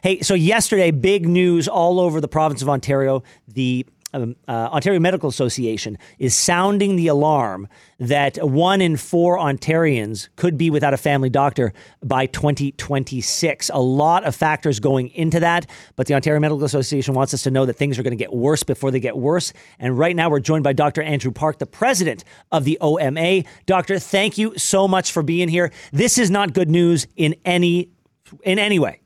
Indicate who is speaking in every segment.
Speaker 1: Hey, so yesterday, big news all over the province of Ontario. The um, uh, Ontario Medical Association is sounding the alarm that one in four Ontarians could be without a family doctor by 2026. A lot of factors going into that, but the Ontario Medical Association wants us to know that things are going to get worse before they get worse. And right now, we're joined by Dr. Andrew Park, the president of the OMA. Doctor, thank you so much for being here. This is not good news in any in any way.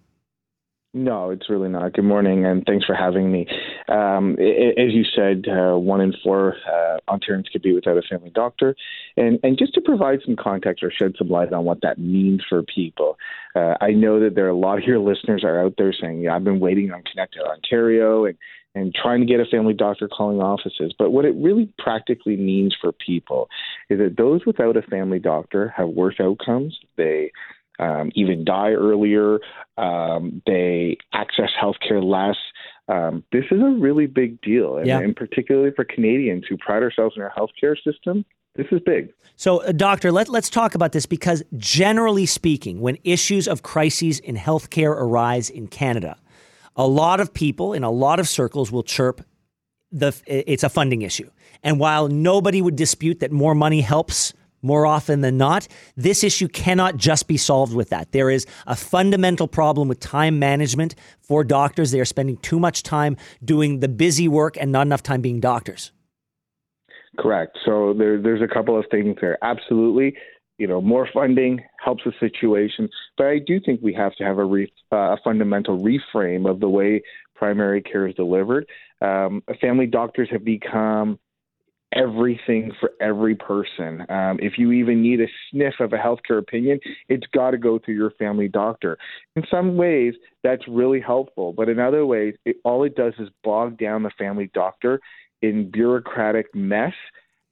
Speaker 2: No, it's really not. Good morning, and thanks for having me. Um, as you said, uh, one in four uh, Ontarians could be without a family doctor, and and just to provide some context or shed some light on what that means for people, uh, I know that there are a lot of your listeners are out there saying, "Yeah, I've been waiting on Connected Ontario and." And trying to get a family doctor calling offices. But what it really practically means for people is that those without a family doctor have worse outcomes. They um, even die earlier. Um, they access healthcare less. Um, this is a really big deal, and,
Speaker 1: Yeah.
Speaker 2: and particularly for Canadians who pride ourselves in our healthcare system, this is big.
Speaker 1: So, uh, doctor, let, let's talk about this because generally speaking, when issues of crises in healthcare arise in Canada, a lot of people in a lot of circles will chirp the it's a funding issue. And while nobody would dispute that more money helps more often than not, this issue cannot just be solved with that. There is a fundamental problem with time management for doctors. They are spending too much time doing the busy work and not enough time being doctors.
Speaker 2: Correct. So there, there's a couple of things there. Absolutely, you know, more funding helps the situation, but I do think we have to have a, re, uh, a fundamental reframe of the way primary care is delivered. Um, family doctors have become everything for every person. Um, if you even need a sniff of a healthcare opinion, it's got to go through your family doctor. In some ways, that's really helpful, but in other ways, it, all it does is bog down the family doctor in bureaucratic mess.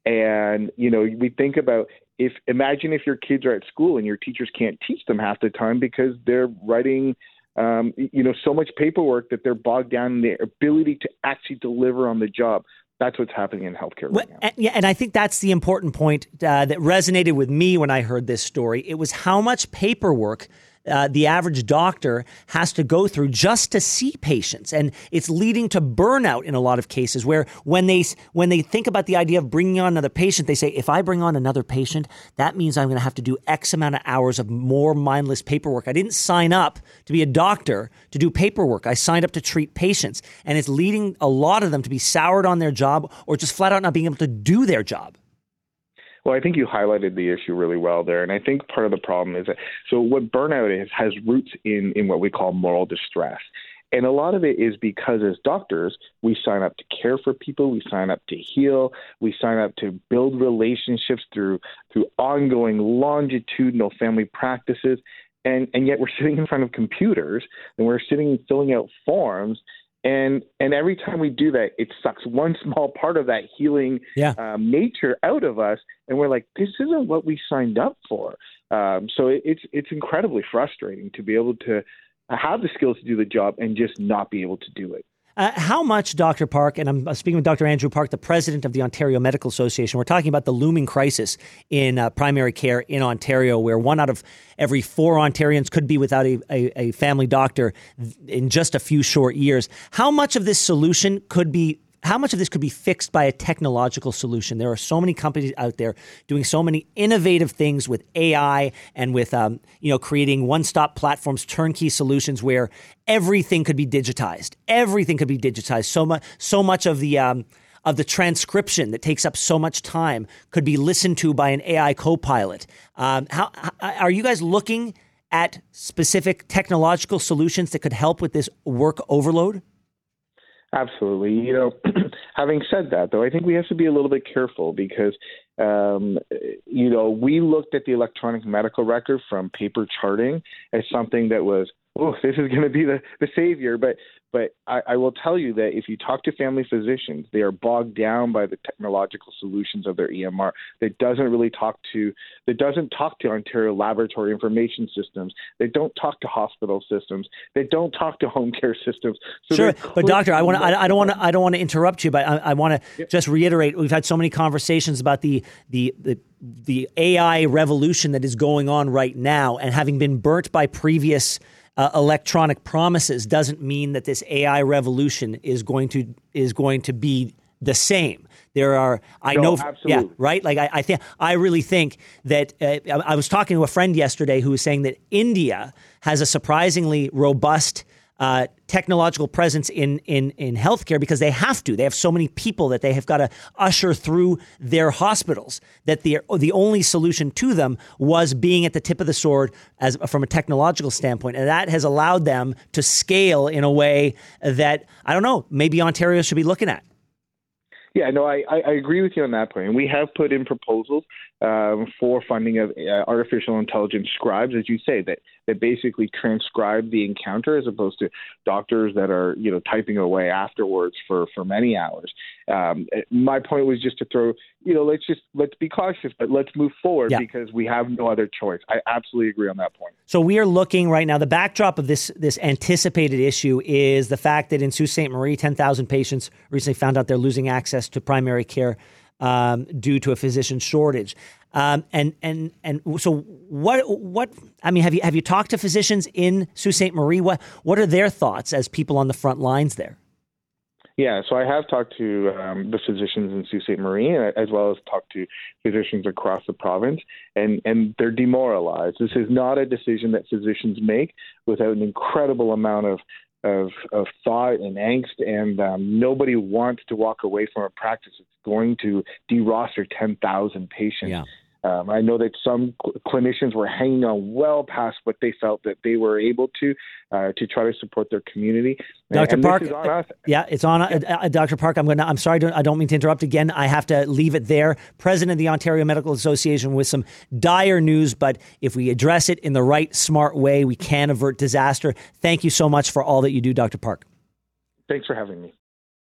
Speaker 2: And you know, we think about if imagine if your kids are at school and your teachers can't teach them half the time because they're writing um, you know, so much paperwork that they're bogged down in their ability to actually deliver on the job. That's what's happening in healthcare right
Speaker 1: Well,
Speaker 2: now.
Speaker 1: and, yeah, and I think that's the important point uh, that resonated with me when I heard this story. It was how much paperwork uh, the average doctor has to go through just to see patients, and it's leading to burnout in a lot of cases. Where when they when they think about the idea of bringing on another patient, they say, if I bring on another patient, that means I'm going to have to do X amount of hours of more mindless paperwork. I didn't sign up to be a doctor to do paperwork. I signed up to treat patients, and it's leading a lot of them to be soured on their job or just flat out not being able to do their job.
Speaker 2: Well, I think you highlighted the issue really well there, and I think part of the problem is that so what burnout is has roots in in what we call moral distress. And a lot of it is because as doctors, we sign up to care for people, we sign up to heal, we sign up to build relationships through through ongoing longitudinal family practices. And and yet we're sitting in front of computers and we're sitting filling out forms and and every time we do that, it sucks one small part of that healing
Speaker 1: Yeah.
Speaker 2: um, nature out of us, and we're like, this isn't what we signed up for. Um, so it, it's it's incredibly frustrating to be able to have the skills to do the job and just not be able to do it.
Speaker 1: Uh, how much, Dr. Park, and I'm speaking with Dr. Andrew Park, the president of the Ontario Medical Association, we're talking about the looming crisis in uh, primary care in Ontario, where one out of every four Ontarians could be without a, a, a family doctor in just a few short years. How much of this solution could be how much of this could be fixed by a technological solution? There are so many companies out there doing so many innovative things with AI and with um, you know creating one-stop platforms, turnkey solutions where everything could be digitized. Everything could be digitized. So much, so much of the um, of the transcription that takes up so much time could be listened to by an AI co-pilot. Um, how, how are you guys looking at specific technological solutions that could help with this work overload?
Speaker 2: Absolutely. You know, having said that, though, I think we have to be a little bit careful because, um, you know, we looked at the electronic medical record from paper charting as something that was, oh, this is going to be the, the savior. But but I, I will tell you that if you talk to family physicians, they are bogged down by the technological solutions of their EMR that doesn't really talk to that doesn't talk to Ontario laboratory information systems. They don't talk to hospital systems. They don't talk to home care systems. So
Speaker 1: sure, but doctor, I want. I, I don't want to. I don't want to interrupt you, but I, I want to just reiterate. We've had so many conversations about the the the the AI revolution that is going on right now, and having been burnt by previous uh, electronic promises doesn't mean that this AI revolution is going to is going to be the same. There are, I
Speaker 2: no,
Speaker 1: know,
Speaker 2: absolutely.
Speaker 1: yeah, right. Like I, I think, I really think that uh, I, I was talking to a friend yesterday who was saying that India has a surprisingly robust uh, technological presence in in in healthcare because they have to. They have so many people that they have got to usher through their hospitals. That the the only solution to them was being at the tip of the sword as from a technological standpoint, and that has allowed them to scale in a way that I don't know. Maybe Ontario should be looking at.
Speaker 2: Yeah, no, I, I agree with you on that point. And we have put in proposals um, for funding of uh, artificial intelligence scribes, as you say, that, that basically transcribe the encounter as opposed to doctors that are, you know, typing away afterwards for, for many hours. Um, my point was just to throw, you know, let's just let's be cautious, but let's move forward
Speaker 1: yeah.
Speaker 2: because we have no other choice. I absolutely agree on that point.
Speaker 1: So we are looking right now. The backdrop of this this anticipated issue is the fact that in Sault Ste. Marie, ten thousand patients recently found out they're losing access to primary care um, due to a physician shortage. Um, and and and so what what I mean have you have you talked to physicians in Sault Ste. Marie? What what are their thoughts as people on the front lines there?
Speaker 2: Yeah, so I have talked to um, the physicians in Sault Ste. Marie, as well as talked to physicians across the province, and, and they're demoralized. This is not a decision that physicians make without an incredible amount of of, of thought and angst, and um, nobody wants to walk away from a practice going to deroster 10,000 patients.
Speaker 1: Yeah.
Speaker 2: Um, I know that some cl- clinicians were hanging on well past what they felt that they were able to uh, to try to support their community.
Speaker 1: Dr.
Speaker 2: And
Speaker 1: Park, yeah, it's on. Uh, uh, Dr. Park, I'm going. to I'm sorry. Don't, I don't mean to interrupt again. I have to leave it there. President of the Ontario Medical Association with some dire news, but if we address it in the right, smart way, we can avert disaster. Thank you so much for all that you do, Dr. Park.
Speaker 2: Thanks for having me.